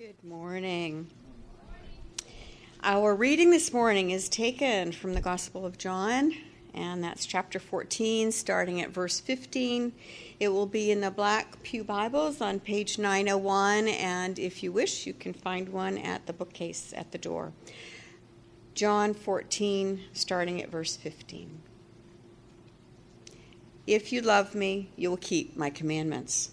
Good morning. Our reading this morning is taken from the Gospel of John, and that's chapter 14, starting at verse 15. It will be in the Black Pew Bibles on page 901, and if you wish, you can find one at the bookcase at the door. John 14, starting at verse 15. If you love me, you will keep my commandments.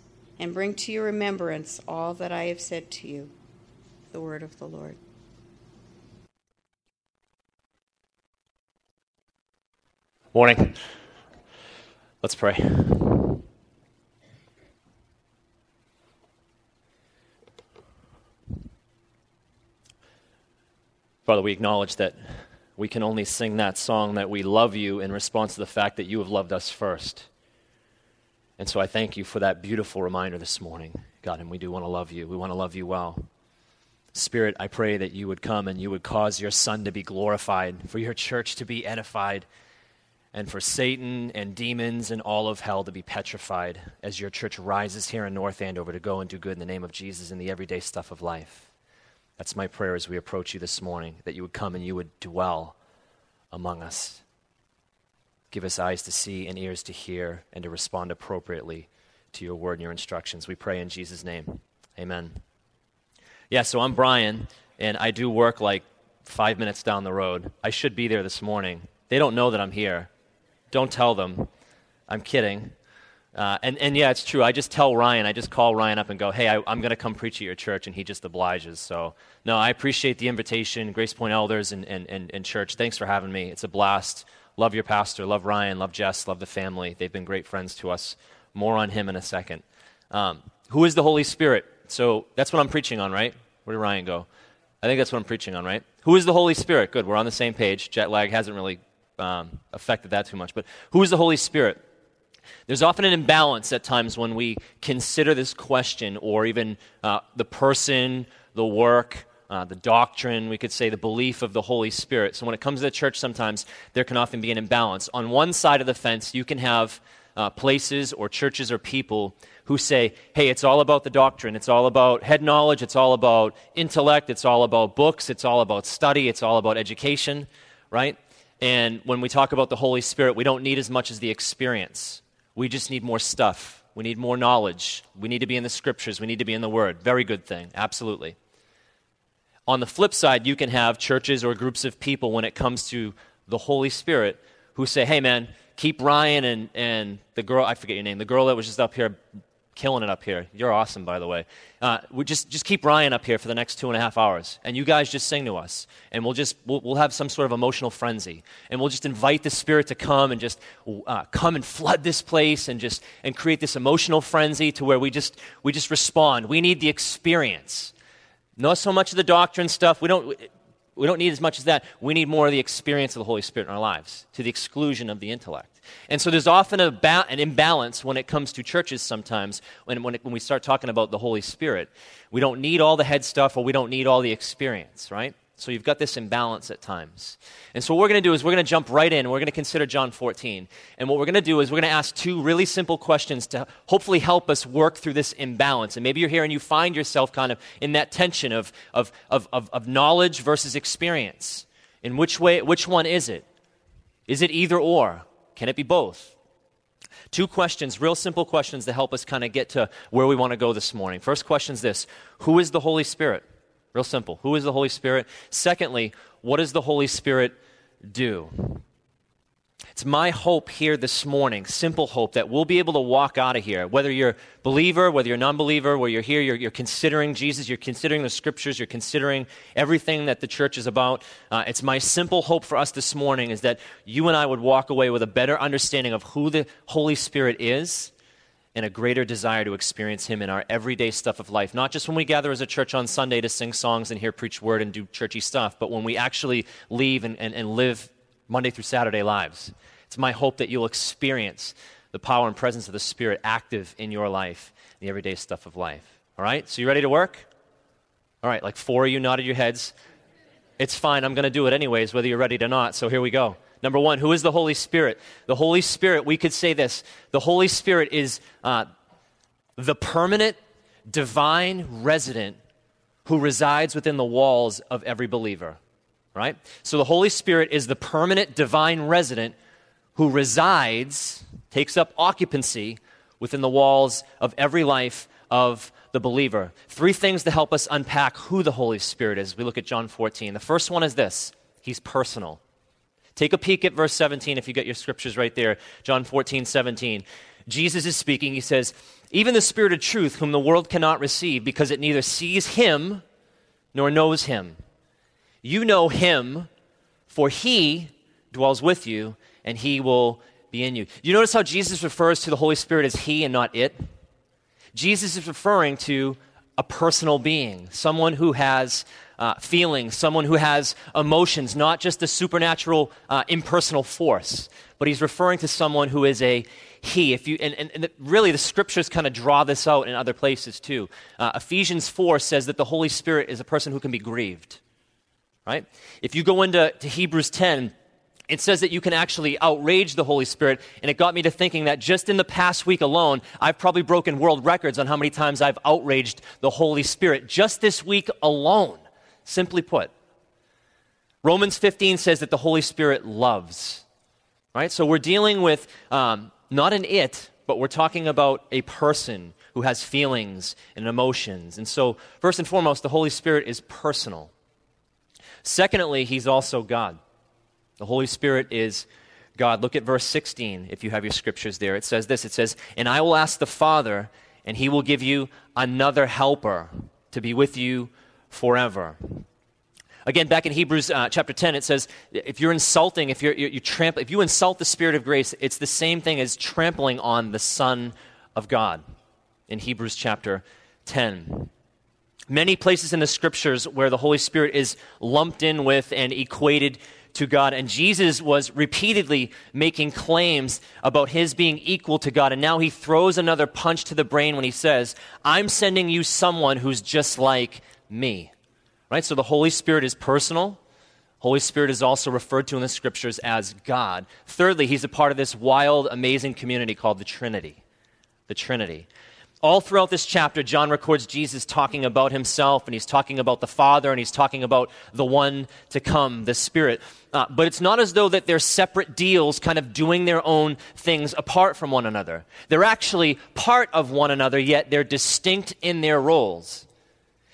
and bring to your remembrance all that I have said to you. The word of the Lord. Morning. Let's pray. Father, we acknowledge that we can only sing that song that we love you in response to the fact that you have loved us first. And so I thank you for that beautiful reminder this morning, God. And we do want to love you. We want to love you well. Spirit, I pray that you would come and you would cause your Son to be glorified, for your church to be edified, and for Satan and demons and all of hell to be petrified as your church rises here in North Andover to go and do good in the name of Jesus in the everyday stuff of life. That's my prayer as we approach you this morning, that you would come and you would dwell among us. Give us eyes to see and ears to hear and to respond appropriately to your word and your instructions. We pray in Jesus' name. Amen. Yeah, so I'm Brian, and I do work like five minutes down the road. I should be there this morning. They don't know that I'm here. Don't tell them. I'm kidding. Uh, and, and yeah, it's true. I just tell Ryan, I just call Ryan up and go, hey, I, am going to come preach at your church, and he just obliges. So, no, I appreciate the invitation, Grace Point Elders and, and, and, and church. Thanks for having me. It's a blast. Love your pastor. Love Ryan. Love Jess. Love the family. They've been great friends to us. More on him in a second. Um, who is the Holy Spirit? So that's what I'm preaching on, right? Where did Ryan go? I think that's what I'm preaching on, right? Who is the Holy Spirit? Good. We're on the same page. Jet lag hasn't really um, affected that too much. But who is the Holy Spirit? There's often an imbalance at times when we consider this question or even uh, the person, the work, uh, the doctrine, we could say the belief of the Holy Spirit. So when it comes to the church, sometimes there can often be an imbalance. On one side of the fence, you can have uh, places or churches or people who say, hey, it's all about the doctrine, it's all about head knowledge, it's all about intellect, it's all about books, it's all about study, it's all about education, right? And when we talk about the Holy Spirit, we don't need as much as the experience. We just need more stuff. We need more knowledge. We need to be in the scriptures. We need to be in the Word. Very good thing. Absolutely. On the flip side, you can have churches or groups of people when it comes to the Holy Spirit who say, hey, man, keep Ryan and, and the girl, I forget your name, the girl that was just up here killing it up here. You're awesome, by the way. Uh, we just, just keep Ryan up here for the next two and a half hours. And you guys just sing to us. And we'll just, we'll, we'll have some sort of emotional frenzy. And we'll just invite the Spirit to come and just uh, come and flood this place and just, and create this emotional frenzy to where we just, we just respond. We need the experience. Not so much of the doctrine stuff. We don't, we don't need as much as that. We need more of the experience of the Holy Spirit in our lives, to the exclusion of the intellect. And so there's often a ba- an imbalance when it comes to churches sometimes, when, when, it, when we start talking about the Holy Spirit. We don't need all the head stuff or we don't need all the experience, right? So you've got this imbalance at times. And so what we're going to do is we're going to jump right in. We're going to consider John 14. And what we're going to do is we're going to ask two really simple questions to hopefully help us work through this imbalance. And maybe you're here and you find yourself kind of in that tension of, of, of, of, of knowledge versus experience. In which way, which one is it? Is it either or? Can it be both? Two questions, real simple questions to help us kind of get to where we want to go this morning. First question is this Who is the Holy Spirit? Real simple. Who is the Holy Spirit? Secondly, what does the Holy Spirit do? It's my hope here this morning, simple hope, that we'll be able to walk out of here. Whether you're believer, whether you're a non believer, where you're here, you're, you're, considering Jesus, you're considering the scriptures, you're considering everything that the church is about. Uh, it's my simple hope for us this morning is that you and I would walk away with a better understanding of who the Holy Spirit is and a greater desire to experience Him in our everyday stuff of life. Not just when we gather as a church on Sunday to sing songs and hear preach word and do churchy stuff, but when we actually leave and, and, and live Monday through Saturday lives. It's my hope that you'll experience the power and presence of the Spirit active in your life, in the everyday stuff of life. All right? So you ready to work? All right, like four of you nodded your heads. It's fine. I'm going to do it anyways, whether you're ready or not. So here we go. Number one, who is the Holy Spirit? The Holy Spirit, we could say this the Holy Spirit is uh, the permanent divine resident who resides within the walls of every believer. Right? So the Holy Spirit is the permanent divine resident who resides, takes up occupancy within the walls of every life of the believer. Three things to help us unpack who the Holy Spirit is. We look at John 14. The first one is this He's personal. Take a peek at verse 17 if you get your scriptures right there. John 14, 17. Jesus is speaking. He says, Even the Spirit of truth, whom the world cannot receive, because it neither sees him nor knows him. You know him, for he dwells with you, and he will be in you. You notice how Jesus refers to the Holy Spirit as he and not it? Jesus is referring to a personal being, someone who has uh, feelings, someone who has emotions, not just a supernatural, uh, impersonal force, but he's referring to someone who is a he. If you, and, and, and really, the scriptures kind of draw this out in other places too. Uh, Ephesians 4 says that the Holy Spirit is a person who can be grieved. Right? If you go into to Hebrews 10, it says that you can actually outrage the Holy Spirit. And it got me to thinking that just in the past week alone, I've probably broken world records on how many times I've outraged the Holy Spirit. Just this week alone, simply put. Romans 15 says that the Holy Spirit loves. Right? So we're dealing with um, not an it, but we're talking about a person who has feelings and emotions. And so, first and foremost, the Holy Spirit is personal. Secondly, he's also God. The Holy Spirit is God. Look at verse 16 if you have your scriptures there. It says this It says, And I will ask the Father, and he will give you another helper to be with you forever. Again, back in Hebrews uh, chapter 10, it says, if you're insulting, if, you're, you, you tramp, if you insult the Spirit of grace, it's the same thing as trampling on the Son of God in Hebrews chapter 10 many places in the scriptures where the Holy Spirit is lumped in with and equated to God. And Jesus was repeatedly making claims about his being equal to God. And now he throws another punch to the brain when he says, I'm sending you someone who's just like me. Right? So the Holy Spirit is personal. Holy Spirit is also referred to in the scriptures as God. Thirdly, he's a part of this wild, amazing community called the Trinity. The Trinity all throughout this chapter, John records Jesus talking about himself, and he's talking about the Father, and he's talking about the one to come, the Spirit. Uh, but it's not as though that they're separate deals, kind of doing their own things apart from one another. They're actually part of one another, yet they're distinct in their roles.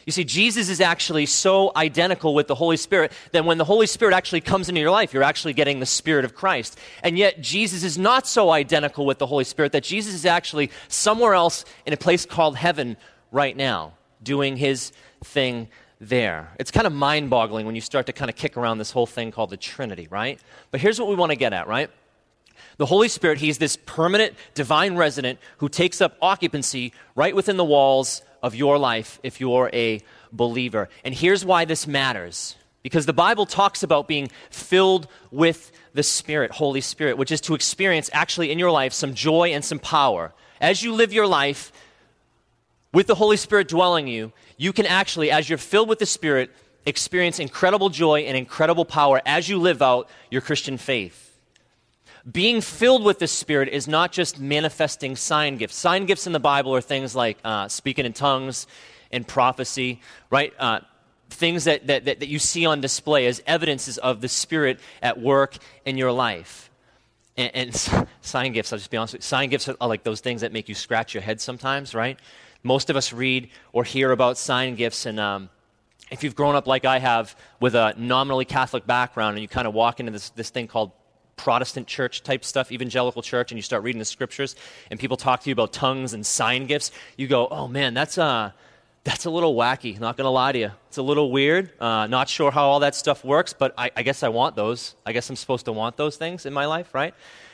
You see, Jesus is actually so identical with the Holy Spirit that when the Holy Spirit actually comes into your life, you're actually getting the Spirit of Christ. And yet, Jesus is not so identical with the Holy Spirit that Jesus is actually somewhere else in a place called heaven right now, doing his thing there. It's kind of mind boggling when you start to kind of kick around this whole thing called the Trinity, right? But here's what we want to get at, right? The Holy Spirit, He's this permanent divine resident who takes up occupancy right within the walls of your life if you're a believer. And here's why this matters because the Bible talks about being filled with the Spirit, Holy Spirit, which is to experience actually in your life some joy and some power. As you live your life with the Holy Spirit dwelling you, you can actually, as you're filled with the Spirit, experience incredible joy and incredible power as you live out your Christian faith. Being filled with the Spirit is not just manifesting sign gifts. Sign gifts in the Bible are things like uh, speaking in tongues and prophecy, right? Uh, things that, that, that, you see on display as evidences of the Spirit at work in your life. And, and sign gifts, I'll just be honest with you, sign gifts are like those things that make you scratch your head sometimes, right? Most of us read or hear about sign gifts, and um, if you've grown up like I have with a nominally Catholic background and you kind of walk into this, this thing called Protestant church type stuff, evangelical church, and you start reading the scriptures, and people talk to you about tongues and sign gifts, you go, oh man, that's, uh, that's a little wacky, not to lie to you. It's a little weird. Uh, not sure how all that stuff works, but I, I guess I want those. I guess I'm supposed to want those things in my life, right?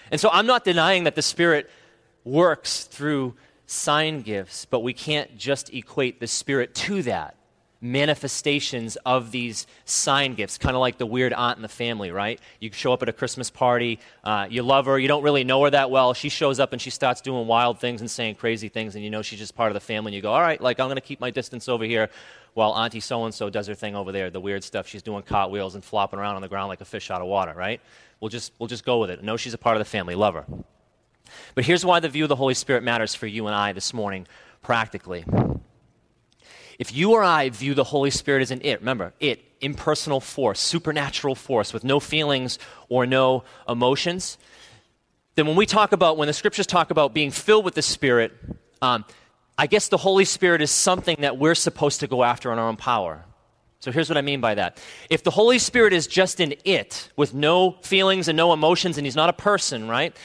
And so I'm not denying that the Spirit works through sign gifts, but we can't just equate the Spirit to that manifestations of these sign gifts, kind of like the weird aunt in the family, right? You show up at a Christmas party, uh, you love her, you don't really know her that well. She shows up and she starts doing wild things and saying crazy things, and you know she's just part of the family. And you go, all right, like I'm going to keep my distance over here while Auntie so and so does her thing over there, the weird stuff. She's doing cartwheels and flopping around on the ground like a fish out of water, right? We'll just, we'll just go with it. Know she's a part of the family, love her. But here's why the view of the Holy Spirit matters for you and I this morning, practically. If you or I view the Holy Spirit as an it, remember, it, impersonal force, supernatural force with no feelings or no emotions, then when we talk about, when the scriptures talk about being filled with the Spirit, um, I guess the Holy Spirit is something that we're supposed to go after on our own power. So here's what I mean by that. If the Holy Spirit is just an it with no feelings and no emotions, and He's not a person, right?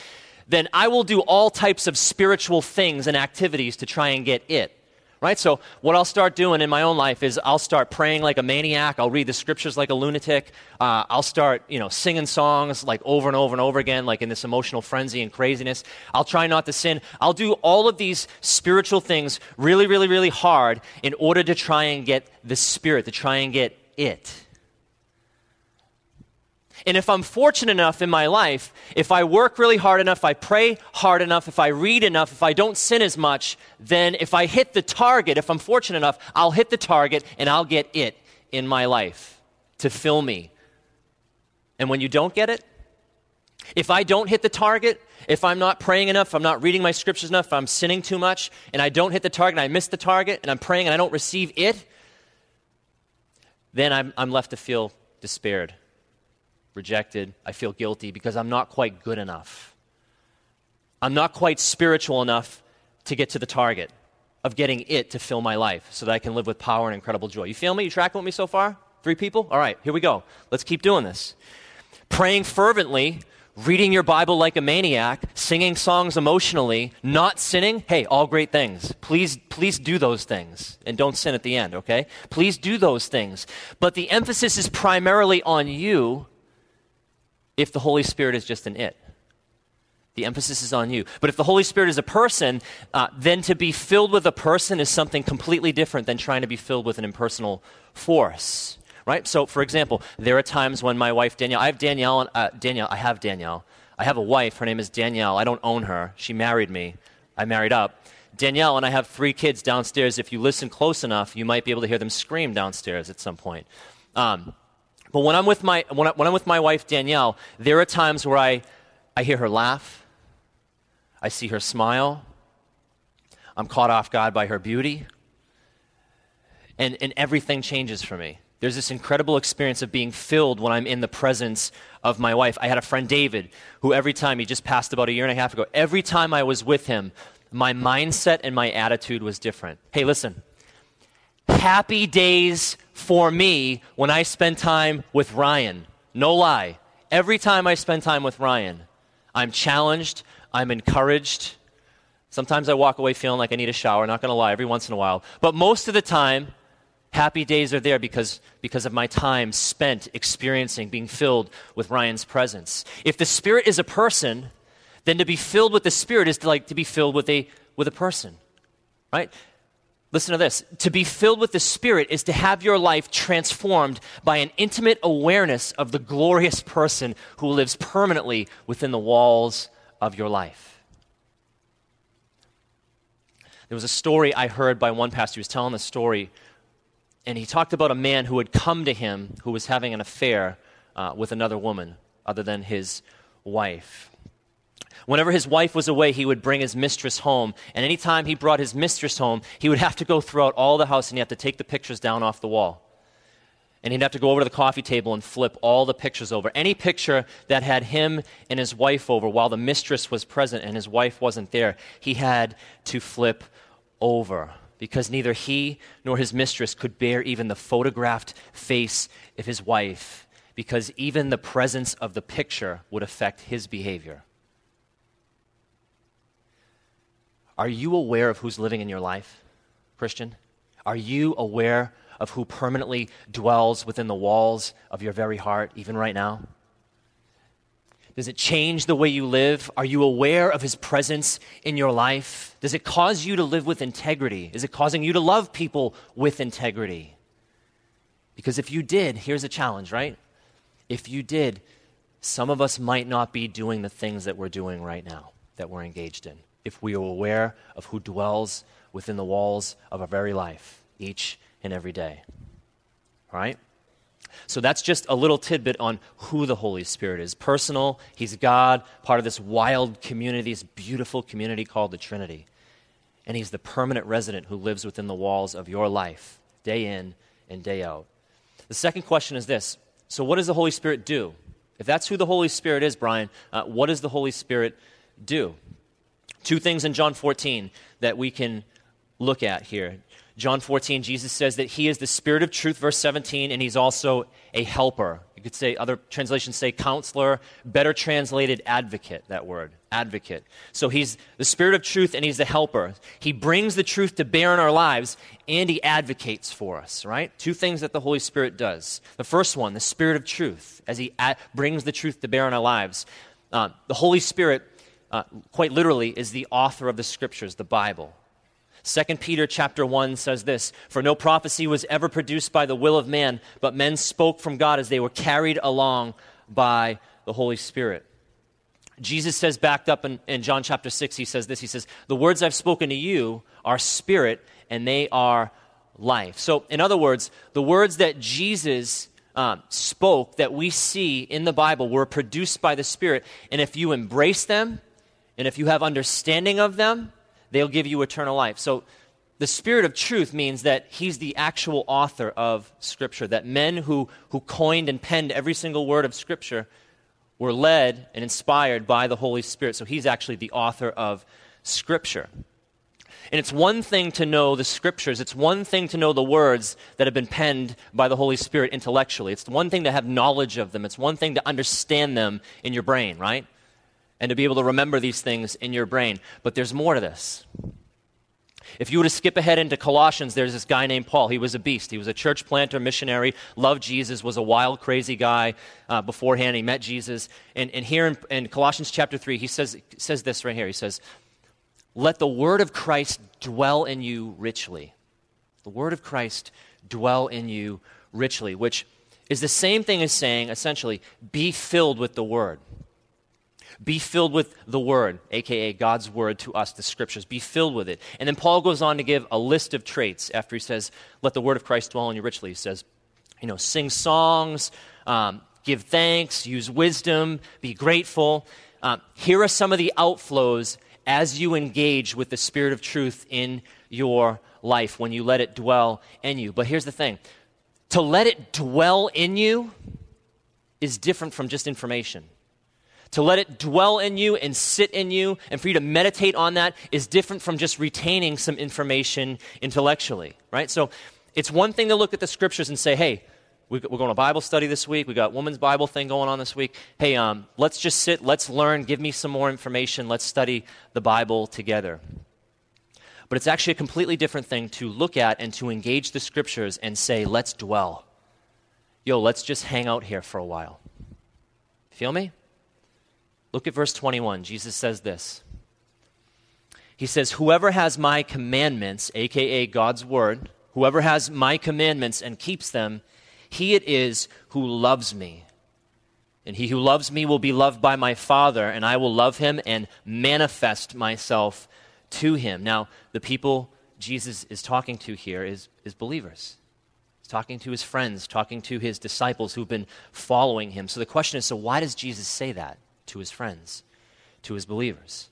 Then I will do all types of spiritual things and activities to try and get it right? So, what I'll start doing in my own life is I'll start praying like a maniac. I'll read the scriptures like a lunatic. Uh, I'll start, you know, singing songs like over and over and over again, like in this emotional frenzy and craziness. I'll try not to sin. I'll do all of these spiritual things really, really, really hard in order to try and get the Spirit, to try and get it. And if I'm fortunate enough in my life, if I work really hard enough, if I pray hard enough, if I read enough, if I don't sin as much, then if I hit the target, if I'm fortunate enough, I'll hit the target and I'll get it in my life to fill me. And when you don't get it, if I don't hit the target, if I'm not praying enough, I'm not reading my scriptures enough, I'm sinning too much, and I don't hit the target, and I miss the target, and I'm praying and I don't receive it, then I'm, I'm left to feel despaired rejected. I feel guilty because I'm not quite good enough. I'm not quite spiritual enough to get to the target of getting it to fill my life so that I can live with power and incredible joy. You feel me? You tracking with me so far? Three people? All right, here we go. Let's keep doing this. Praying fervently, reading your Bible like a maniac, singing songs emotionally, not sinning. Hey, all great things. Please, please do those things and don't sin at the end, okay? Please do those things. But the emphasis is primarily on you if the Holy Spirit is just an it. The emphasis is on you. But if the Holy Spirit is a person, uh, then to be filled with a person is something completely different than trying to be filled with an impersonal force. Right? So, for example, there are times when my wife Danielle, I have Danielle, uh, Danielle, I have Danielle. I have a wife. Her name is Danielle. I don't own her. She married me. I married up. Danielle and I have three kids downstairs. If you listen close enough, you might be able to hear them scream downstairs at some point. Um, but when I'm with my, when, I, when I'm with my wife, Danielle, there are times where I, I hear her laugh, I see her smile, I'm caught off guard by her beauty, and, and everything changes for me. There's this incredible experience of being filled when I'm in the presence of my wife. I had a friend, David, who every time, he just passed about a year and a half ago, every time I was with him, my mindset and my attitude was different. Hey, listen, happy days for me when I spend time with Ryan. No lie. Every time I spend time with Ryan, I'm challenged, I'm encouraged. Sometimes I walk away feeling like I need a shower, not going to lie, every once in a while. But most of the time, happy days are there because, because of my time spent experiencing, being filled with Ryan's presence. If the Spirit is a person, then to be filled with the Spirit is to, like to be filled with a, with a person. Right? Listen to this. To be filled with the Spirit is to have your life transformed by an intimate awareness of the glorious person who lives permanently within the walls of your life. There was a story I heard by one pastor. He was telling the story, and he talked about a man who had come to him who was having an affair uh, with another woman other than his wife. Whenever his wife was away, he would bring his mistress home. And anytime he brought his mistress home, he would have to go throughout all the house and he had to take the pictures down off the wall. And he'd have to go over to the coffee table and flip all the pictures over. Any picture that had him and his wife over while the mistress was present and his wife wasn't there, he had to flip over because neither he nor his mistress could bear even the photographed face of his wife, because even the presence of the picture would affect his behavior. Are you aware of who's living in your life, Christian? Are you aware of who permanently dwells within the walls of your very heart, even right now? Does it change the way you live? Are you aware of His presence in your life? Does it cause you to live with integrity? Is it causing you to love people with integrity? Because if you did, here's a challenge, right? If you did, some of us might not be doing the things that we're doing right now, that we're engaged in, if we are aware of who dwells within the walls of our very life each and every day. Right? So that's just a little tidbit on who the Holy Spirit is. Personal, He's God, part of this wild community, this beautiful community called the Trinity. And He's the permanent resident who lives within the walls of your life, day in and day out. The second question is this So, what does the Holy Spirit do? If that's who the Holy Spirit is, Brian, uh, what does the Holy Spirit do? Two things in John 14 that we can look at here. John 14, Jesus says that he is the Spirit of truth, verse 17, and he's also a helper. You could say, other translations say counselor, better translated advocate, that word, advocate. So he's the Spirit of truth and he's the helper. He brings the truth to bear in our lives and he advocates for us, right? Two things that the Holy Spirit does. The first one, the Spirit of truth, as he ad- brings the truth to bear in our lives. Uh, the Holy Spirit, uh, quite literally, is the author of the scriptures, the Bible. 2 Peter chapter 1 says this For no prophecy was ever produced by the will of man, but men spoke from God as they were carried along by the Holy Spirit. Jesus says, backed up in, in John chapter 6, he says this He says, The words I've spoken to you are spirit and they are life. So, in other words, the words that Jesus um, spoke that we see in the Bible were produced by the Spirit. And if you embrace them, and if you have understanding of them, they'll give you eternal life. So the Spirit of truth means that He's the actual author of Scripture, that men who, who coined and penned every single word of Scripture were led and inspired by the Holy Spirit. So He's actually the author of Scripture. And it's one thing to know the scriptures. It's one thing to know the words that have been penned by the Holy Spirit intellectually. It's one thing to have knowledge of them. It's one thing to understand them in your brain, right? And to be able to remember these things in your brain. But there's more to this. If you were to skip ahead into Colossians, there's this guy named Paul. He was a beast. He was a church planter, missionary, loved Jesus, was a wild, crazy guy uh, beforehand. He met Jesus. And, and here in, in, Colossians chapter 3, he says, says this right here. He says, Let the word of Christ dwell in you richly. The word of Christ dwell in you richly, which is the same thing as saying, essentially, be filled with the word. Be filled with the Word, aka God's Word to us, the Scriptures. Be filled with it. And then Paul goes on to give a list of traits after he says, Let the Word of Christ dwell in you richly. He says, You know, sing songs, um, give thanks, use wisdom, be grateful. Um, here are some of the outflows as you engage with the Spirit of truth in your life when you let it dwell in you. But here's the thing to let it dwell in you is different from just information. To let it dwell in you and sit in you and for you to meditate on that is different from just retaining some information intellectually, right? So it's one thing to look at the scriptures and say, hey, we're going to Bible study this week. We got women's Bible thing going on this week. Hey, um, let's just sit, let's learn, give me some more information, let's study the Bible together. But it's actually a completely different thing to look at and to engage the scriptures and say, let's dwell. Yo, let's just hang out here for a while. Feel me? Look at verse 21. Jesus says this. He says, Whoever has my commandments, aka God's word, whoever has my commandments and keeps them, he it is who loves me. And he who loves me will be loved by my Father, and I will love him and manifest myself to him. Now, the people Jesus is talking to here is, is believers. He's talking to his friends, talking to his disciples who've been following him. So the question is so why does Jesus say that to his friends, to his believers?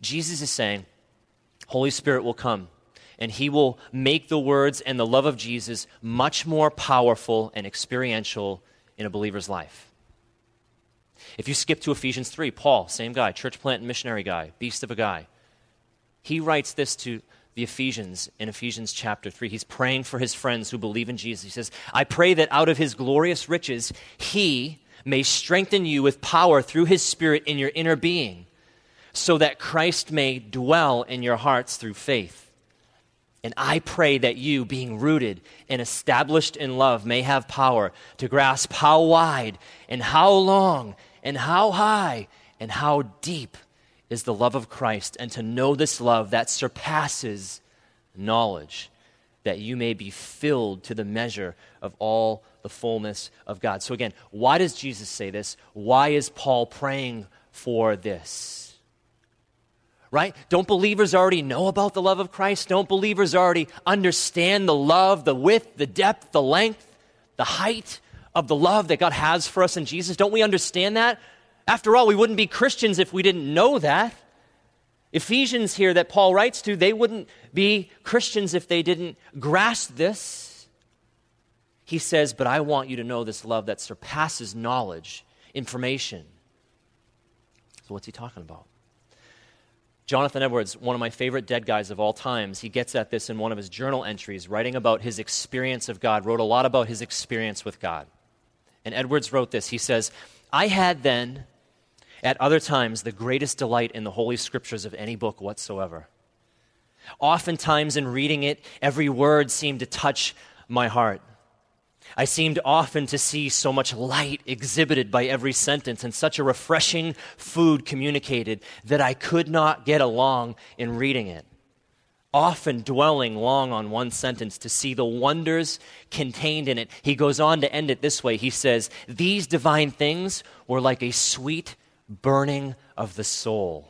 Jesus is saying, Holy Spirit will come and he will make the words and the love of Jesus much more powerful and experiential in a believer's life. If you skip to Ephesians 3, Paul, same guy, church plant and missionary guy, beast of a guy, he writes this to the Ephesians in Ephesians chapter 3. He's praying for his friends who believe in Jesus. He says, I pray that out of his glorious riches, he may strengthen you with power through his Spirit in your inner being, so that Christ may dwell in your hearts through faith. And I pray that you, being rooted and established in love, may have power to grasp how wide and how long and how high and how deep is the love of Christ, and to know this love that surpasses knowledge, that you may be filled to the measure of all the fullness of God. So, again, why does Jesus say this? Why is Paul praying for this? right? Don't believers already know about the love of Christ? Don't believers already understand the love, the width, the depth, the length, the height of the love that God has for us in Jesus? Don't we understand that? After all, we wouldn't be Christians if we didn't know that. Ephesians here that Paul writes to, they wouldn't be Christians if they didn't grasp this. He says, But I want you to know this love that surpasses knowledge, information. So, what's he talking about? Jonathan Edwards, one of my favorite dead guys of all times, he gets at this in one of his journal entries, writing about his experience of God, wrote a lot about his experience with God. And Edwards wrote this He says, I had then, at other times, the greatest delight in the Holy Scriptures of any book whatsoever. Oftentimes, in reading it, every word seemed to touch my heart. I seemed often to see so much light exhibited by every sentence and such a refreshing food communicated that I could not get along in reading it. Often dwelling long on one sentence to see the wonders contained in it. He goes on to end it this way. He says, These divine things were like a sweet burning of the soul.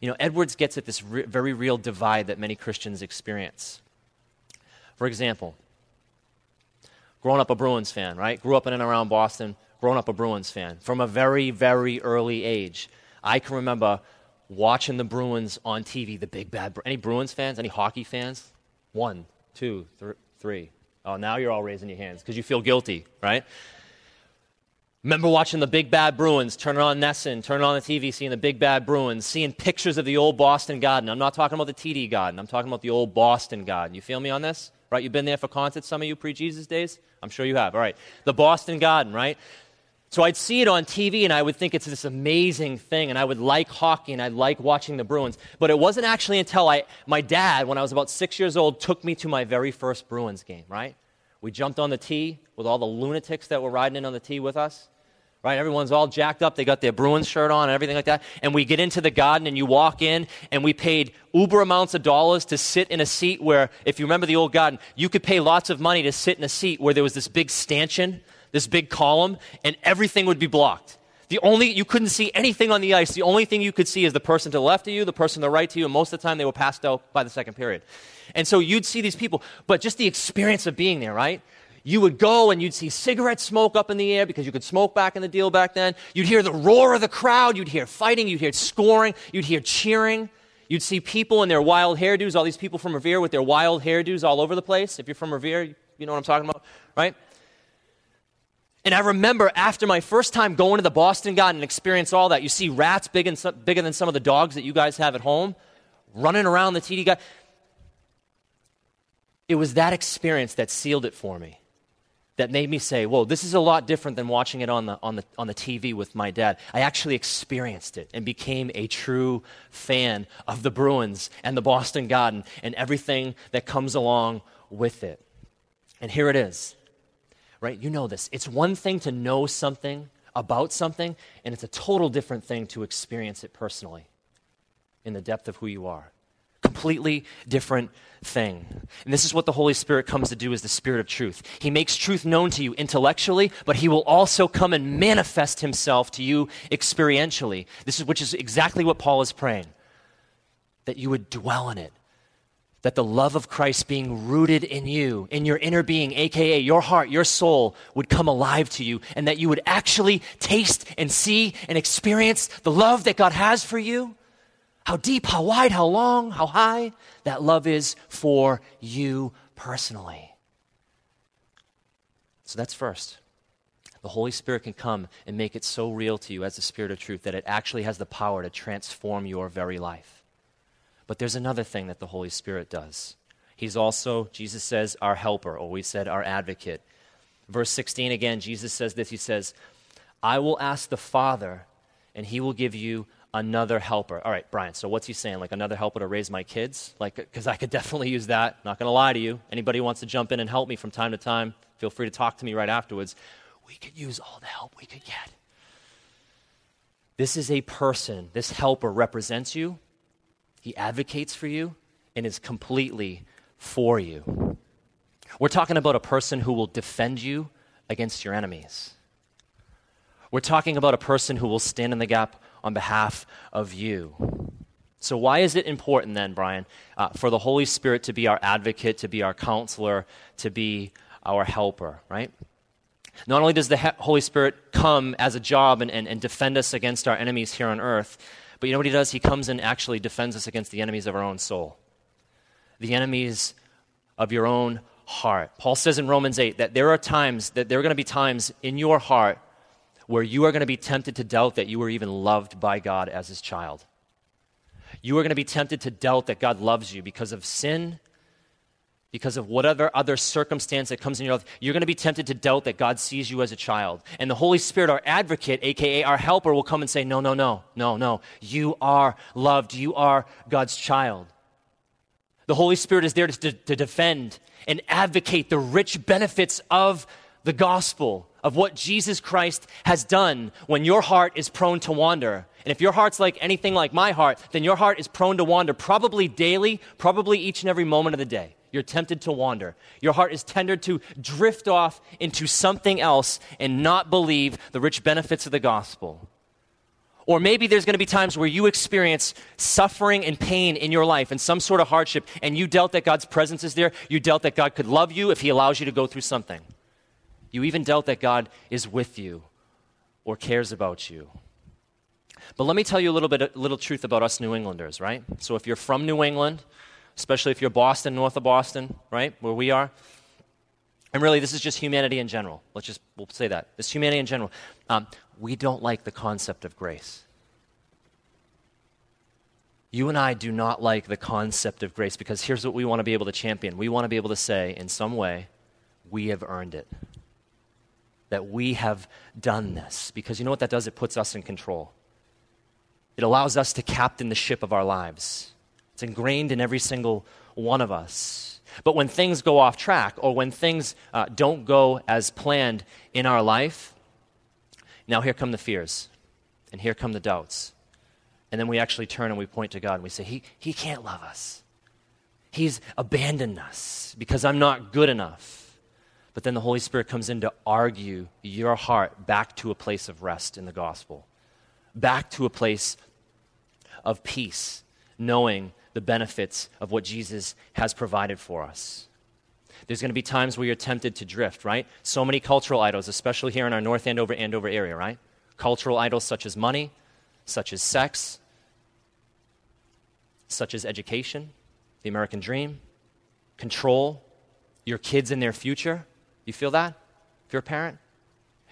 You know, Edwards gets at this re- very real divide that many Christians experience. For example, growing up a Bruins fan, right? Grew up in and around Boston, growing up a Bruins fan from a very, very early age. I can remember watching the Bruins on TV, the big bad. Any Bruins fans? Any hockey fans? One, two, th- three. Oh, now you're all raising your hands because you feel guilty, right? Remember watching the Big Bad Bruins, turning on NESN, turning on the TV, seeing the Big Bad Bruins, seeing pictures of the old Boston Garden. I'm not talking about the TD Garden. I'm talking about the old Boston Garden. You feel me on this? Right? You've been there for concerts, some of you pre Jesus days? I'm sure you have. All right. The Boston Garden, right? So I'd see it on TV and I would think it's this amazing thing and I would like hockey and I'd like watching the Bruins. But it wasn't actually until I, my dad, when I was about six years old, took me to my very first Bruins game, right? We jumped on the T with all the lunatics that were riding in on the T with us right? Everyone's all jacked up. They got their Bruins shirt on and everything like that. And we get into the garden and you walk in and we paid uber amounts of dollars to sit in a seat where, if you remember the old garden, you could pay lots of money to sit in a seat where there was this big stanchion, this big column, and everything would be blocked. The only, you couldn't see anything on the ice. The only thing you could see is the person to the left of you, the person to the right to you, and most of the time they were passed out by the second period. And so you'd see these people, but just the experience of being there, right? You would go and you'd see cigarette smoke up in the air because you could smoke back in the deal back then. You'd hear the roar of the crowd. You'd hear fighting. You'd hear scoring. You'd hear cheering. You'd see people in their wild hairdos, all these people from Revere with their wild hairdos all over the place. If you're from Revere, you know what I'm talking about, right? And I remember after my first time going to the Boston Garden and experience all that, you see rats big and, bigger than some of the dogs that you guys have at home running around the TD guy. It was that experience that sealed it for me that made me say, whoa, this is a lot different than watching it on the, on, the, on the TV with my dad. I actually experienced it and became a true fan of the Bruins and the Boston Garden and everything that comes along with it. And here it is, right? You know this. It's one thing to know something about something, and it's a total different thing to experience it personally in the depth of who you are completely different thing. And this is what the Holy Spirit comes to do as the Spirit of truth. He makes truth known to you intellectually, but he will also come and manifest himself to you experientially. This is which is exactly what Paul is praying. That you would dwell in it. that the love of Christ being rooted in you, in your inner being, aka your heart, your soul, would come alive to you, and that you would actually taste and see and experience the love that God has for you. How deep, how wide, how long, how high that love is for you personally. So that's first. The Holy Spirit can come and make it so real to you as the Spirit of truth that it actually has the power to transform your very life. But there's another thing that the Holy Spirit does. He's also, Jesus says, our helper, or we said our advocate. Verse 16 again, Jesus says this He says, I will ask the Father, and he will give you another helper. All right, Brian, so what's he saying? Like another helper to raise my kids? Like, because I could definitely use that. Not going to lie to you. Anybody wants to jump in and help me from time to time, feel free to talk to me right afterwards. We could use all the help we could get. This is a person, this helper represents you, he advocates for you and is completely for you. We're talking about a person who will defend you against your enemies. We're talking about a person who will stand in the gap on behalf of you. So, why is it important then, Brian, uh, for the Holy Spirit to be our advocate, to be our counselor, to be our helper, right? Not only does the Holy Spirit come as a job and, and, and defend us against our enemies here on earth, but you know what he does? He comes and actually defends us against the enemies of our own soul, the enemies of your own heart. Paul says in Romans 8 that there are times, that there are going to be times in your heart where you are going to be tempted to doubt that you were even loved by God as his child. You are going to be tempted to doubt that God loves you because of sin because of whatever other circumstance that comes in your life, you're going to be tempted to doubt that God sees you as a child. And the Holy Spirit, our advocate, aka our helper, will come and say, No, no, no, no, no. You are loved. You are God's child. The Holy Spirit is there to, to defend and advocate the rich benefits of the gospel, of what Jesus Christ has done when your heart is prone to wander. And if your heart's like anything like my heart, then your heart is prone to wander probably daily, probably each and every moment of the day. You're tempted to wander. Your heart is tended to drift off into something else and not believe the rich benefits of the gospel. Or maybe there's going to be times where you experience suffering and pain in your life and some sort of hardship, and you doubt that God's presence is there. You doubt that God could love you if He allows you to go through something. You even doubt that God is with you or cares about you. But let me tell you a little bit, a little truth about us New Englanders, right? So if you're from New England, especially if you're Boston, north of Boston, right, where we are. And really, this is just humanity in general. Let's just we'll say that. This humanity in general. Um, we don't like the concept of grace. You and I do not like the concept of grace because here's what we want to be able to champion. We want to be able to say, in some way, we have earned it. That we have done this. Because you know what that does? It puts us in control. It allows us to captain the ship of our lives. It's ingrained in every single one of us. But when things go off track or when things uh, don't go as planned in our life, now here come the fears and here come the doubts. And then we actually turn and we point to God and we say, He, he can't love us. He's abandoned us because I'm not good enough. But then the Holy Spirit comes in to argue your heart back to a place of rest in the gospel, back to a place of peace, knowing the benefits of what Jesus has provided for us. There's going to be times where you're tempted to drift, right? So many cultural idols, especially here in our North Andover, Andover area, right? Cultural idols such as money, such as sex, such as education, the American dream, control, your kids and their future. You feel that? If you're a parent?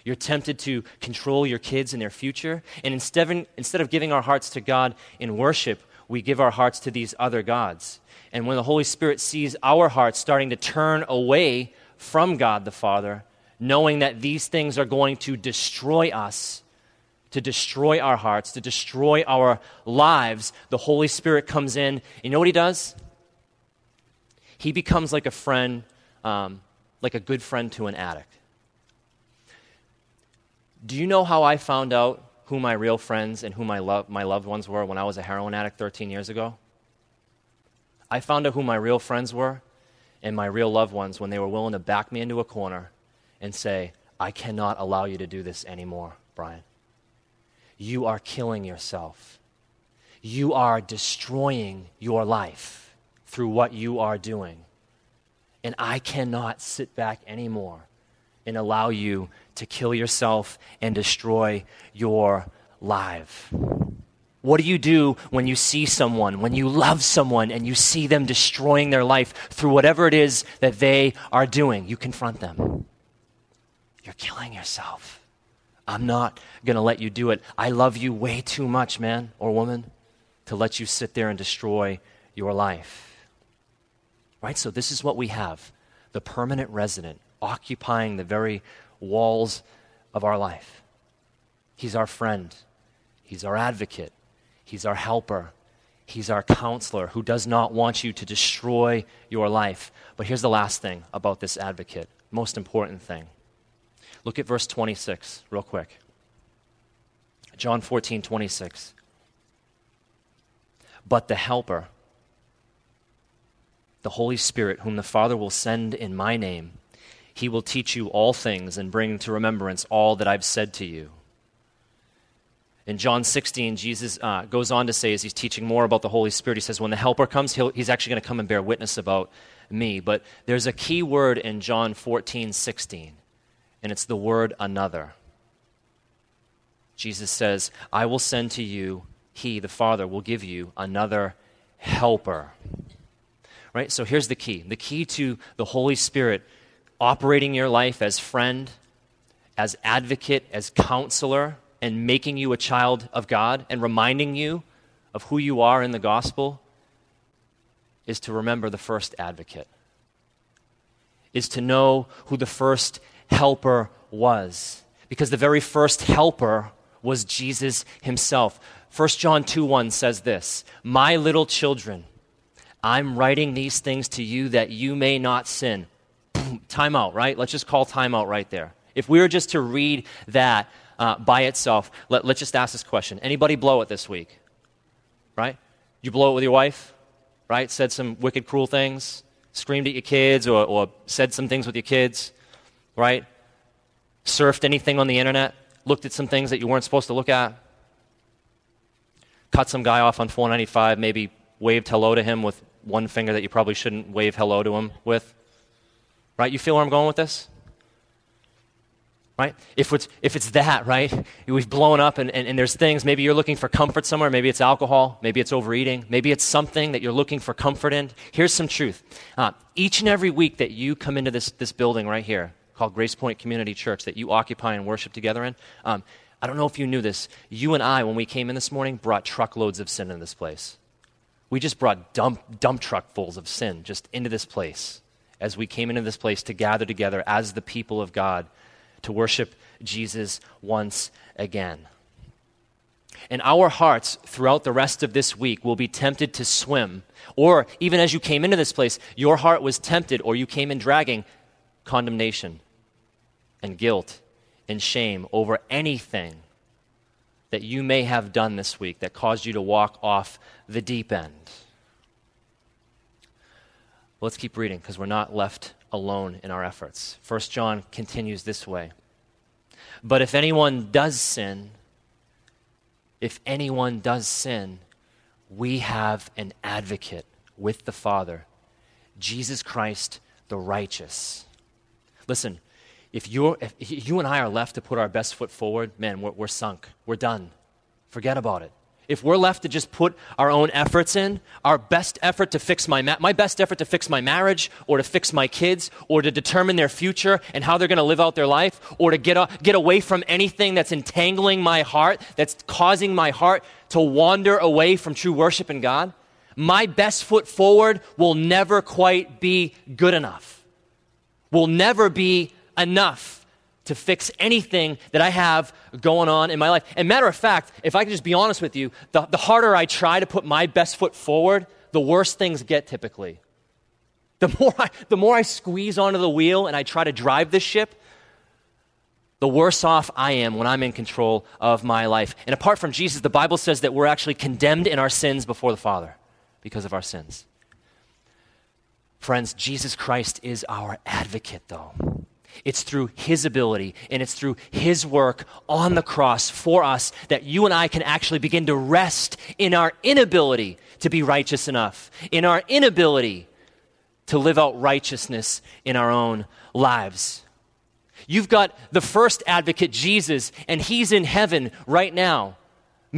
You're tempted to control your kids and their future. And instead of, instead of giving our hearts to God in worship, we give our hearts to these other gods. And when the Holy Spirit sees our hearts starting to turn away from God the Father, knowing that these things are going to destroy us, to destroy our hearts, to destroy our lives, the Holy Spirit comes in. You know what he does? He becomes like a friend, um, like a good friend to an addict. Do you know how I found out who my real friends and who my, lo- my loved ones were when I was a heroin addict 13 years ago? I found out who my real friends were and my real loved ones when they were willing to back me into a corner and say, I cannot allow you to do this anymore, Brian. You are killing yourself. You are destroying your life through what you are doing. And I cannot sit back anymore and allow you to kill yourself and destroy your life. What do you do when you see someone, when you love someone, and you see them destroying their life through whatever it is that they are doing? You confront them. You're killing yourself. I'm not going to let you do it. I love you way too much, man or woman, to let you sit there and destroy your life. Right? So, this is what we have the permanent resident occupying the very walls of our life. He's our friend, He's our advocate, He's our helper. He's our counselor who does not want you to destroy your life. But here's the last thing about this advocate, most important thing. Look at verse 26 real quick. John 14, 26. But the helper, the Holy Spirit, whom the Father will send in my name, he will teach you all things and bring to remembrance all that I've said to you. In John 16, Jesus uh, goes on to say, as he's teaching more about the Holy Spirit, he says, When the Helper comes, he's actually going to come and bear witness about me. But there's a key word in John 14, 16, and it's the word another. Jesus says, I will send to you, he, the Father, will give you another helper. Right? So here's the key the key to the Holy Spirit operating your life as friend, as advocate, as counselor and making you a child of God and reminding you of who you are in the gospel is to remember the first advocate, is to know who the first helper was. Because the very first helper was Jesus himself. 1 John 2 1 says this My little children, I'm writing these things to you that you may not sin. time out, right? Let's just call time out right there. If we were just to read that, uh, by itself. Let, let's just ask this question. Anybody blow it this week? Right? You blow it with your wife? Right? Said some wicked, cruel things? Screamed at your kids or, or said some things with your kids? Right? Surfed anything on the internet? Looked at some things that you weren't supposed to look at? Cut some guy off on 495, maybe waved hello to him with one finger that you probably shouldn't wave hello to him with? Right? You feel where I'm going with this? right? If it's, if it's that, right? We've blown up and, and, and, there's things, maybe you're looking for comfort somewhere, maybe it's alcohol, maybe it's overeating, maybe it's something that you're looking for comfort in. Here's some truth. Uh, each and every week that you come into this, this building right here called Grace Point Community Church that you occupy and worship together in, um, I don't know if you knew this. You and I, when we came in this morning, brought truckloads of sin in this place. We just brought dump, dump truckfuls of sin just into this place as we came into this place to gather together as the people of God to worship Jesus once again. And our hearts throughout the rest of this week will be tempted to swim. Or even as you came into this place, your heart was tempted, or you came in dragging condemnation and guilt and shame over anything that you may have done this week that caused you to walk off the deep end. Let's keep reading because we're not left alone in our efforts. First John continues this way. But if anyone does sin, if anyone does sin, we have an advocate with the Father, Jesus Christ the righteous. Listen, if, you're, if you and I are left to put our best foot forward, man, we're, we're sunk. We're done. Forget about it. If we're left to just put our own efforts in, our best effort to fix my ma- my best effort to fix my marriage or to fix my kids or to determine their future and how they're going to live out their life or to get a, get away from anything that's entangling my heart, that's causing my heart to wander away from true worship in God, my best foot forward will never quite be good enough. Will never be enough to fix anything that I have going on in my life. And matter of fact, if I can just be honest with you, the, the harder I try to put my best foot forward, the worse things get typically. The more, I, the more I squeeze onto the wheel and I try to drive the ship, the worse off I am when I'm in control of my life. And apart from Jesus, the Bible says that we're actually condemned in our sins before the Father because of our sins. Friends, Jesus Christ is our advocate, though. It's through His ability and it's through His work on the cross for us that you and I can actually begin to rest in our inability to be righteous enough, in our inability to live out righteousness in our own lives. You've got the first advocate, Jesus, and He's in heaven right now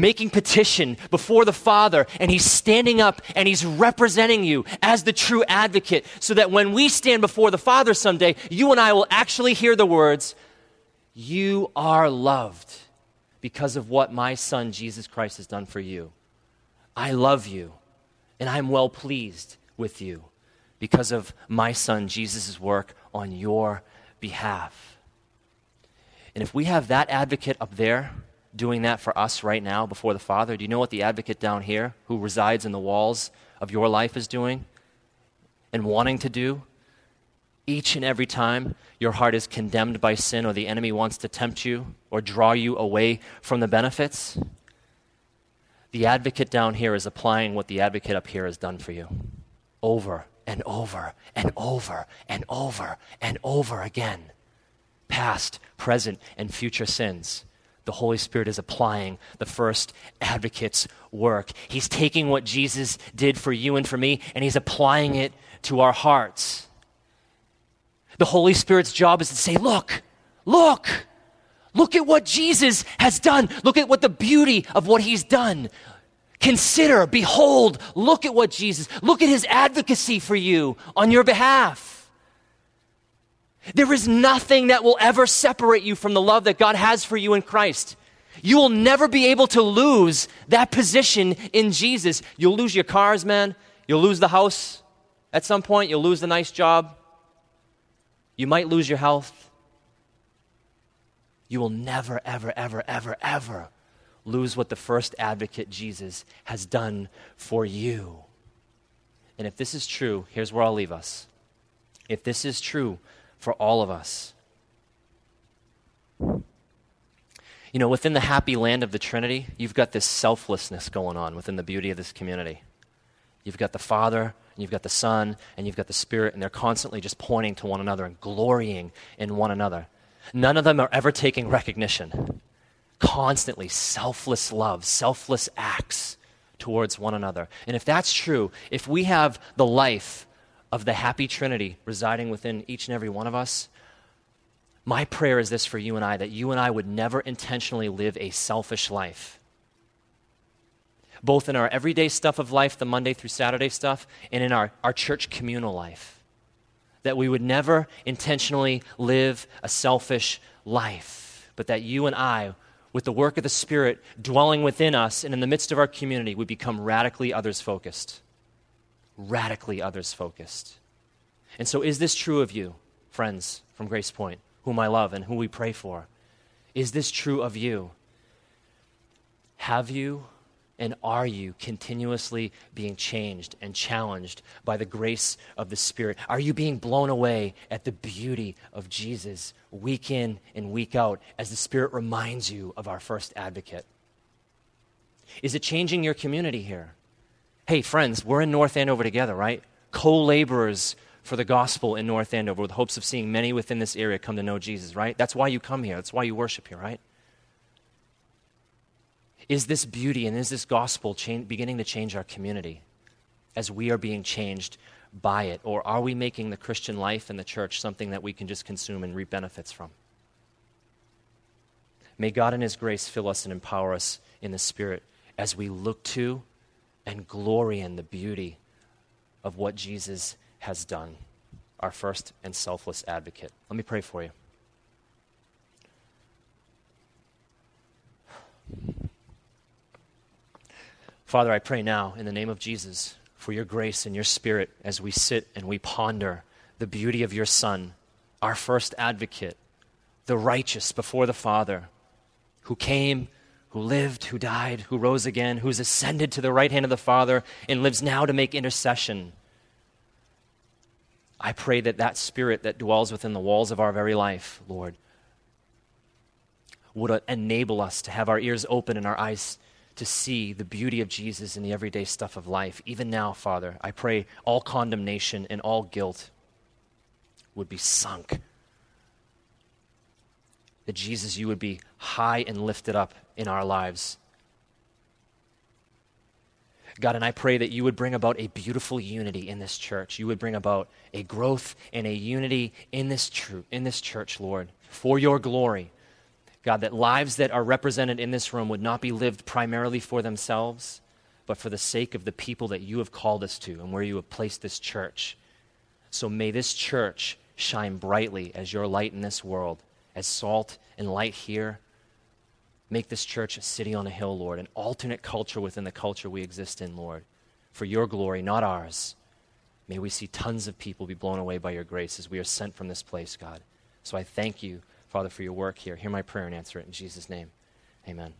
making petition before the Father, and He's standing up and He's representing you as the true advocate, so that when we stand before the Father someday, you and I will actually hear the words, You are loved because of what my Son Jesus Christ has done for you. I love you, and I'm well pleased with you because of my Son Jesus' work on your behalf. And if we have that advocate up there, doing that for us right now before the Father? Do you know what the advocate down here, who resides in the walls of your life, is doing and wanting to do? Each and every time your heart is condemned by sin or the enemy wants to tempt you or draw you away from the benefits, the advocate down here is applying what the advocate up here has done for you over and over and over and over and over again. Past, present, and future sins the Holy Spirit is applying the first advocate's work. He's taking what Jesus did for you and for me, and he's applying it to our hearts. The Holy Spirit's job is to say, Look, look, look at what Jesus has done. Look at what the beauty of what he's done. Consider, behold, look at what Jesus, look at his advocacy for you on your behalf. There is nothing that will ever separate you from the love that God has for you in Christ. You will never be able to lose that position in Jesus. You'll lose your cars, man. You'll lose the house at some point. You'll lose the nice job. You might lose your health. You will never, ever, ever, ever, ever lose what the first advocate, Jesus, has done for you. And if this is true, here's where I'll leave us. If this is true, for all of us. You know, within the happy land of the Trinity, you've got this selflessness going on within the beauty of this community. You've got the Father, and you've got the Son, and you've got the Spirit, and they're constantly just pointing to one another and glorying in one another. None of them are ever taking recognition. Constantly selfless love, selfless acts towards one another. And if that's true, if we have the life of the happy Trinity residing within each and every one of us, my prayer is this for you and I that you and I would never intentionally live a selfish life. Both in our everyday stuff of life, the Monday through Saturday stuff, and in our, our church communal life. That we would never intentionally live a selfish life, but that you and I, with the work of the Spirit dwelling within us and in the midst of our community, would become radically others focused radically others focused. And so, is this true of you, friends from Grace Point, whom I love and who we pray for? Is this true of you? Have you and are you continuously being changed and challenged by the grace of the Spirit? Are you being blown away at the beauty of Jesus week in and week out as the Spirit reminds you of our first advocate? Is it changing your community here? Hey, friends, we're in North Andover together, right? Co laborers for the gospel in North Andover with hopes of seeing many within this area come to know Jesus, right? That's why you come here. That's why you worship here, right? Is this beauty and is this gospel beginning to change our community as we are being changed by it? Or are we making the Christian life and the church something that we can just consume and reap benefits from? May God in His grace fill us and empower us in the Spirit as we look to and glory in the beauty of what Jesus has done, our first and selfless advocate. Let me pray for you. Father, I pray now in the name of Jesus for your grace and your spirit as we sit and we ponder the beauty of your Son, our first advocate, the righteous before the Father, who came who lived, who died, who rose again, who's ascended to the right hand of the Father, and lives now to make intercession. I pray that that spirit that dwells within the walls of our very life, Lord, would enable us to have our ears open and our eyes to see the beauty of Jesus in the everyday stuff of life. Even now, Father, I pray all condemnation and all guilt would be sunk that Jesus, you would be high and lifted up in our lives. God, and I pray that you would bring about a beautiful unity in this church. You would bring about a growth and a unity in this, tr- in this church, Lord, for your glory. God, that lives that are represented in this room would not be lived primarily for themselves, but for the sake of the people that you have called us to and where you have placed this church. So may this church shine brightly as your light in this world as salt and light here. Make this church a city on a hill, Lord, an alternate culture within the culture we exist in, Lord, for your glory, not ours. May we see tons of people be blown away by your grace as we are sent from this place, God. So I thank you, Father, for your work here. Hear my prayer and answer it in Jesus' name. Amen.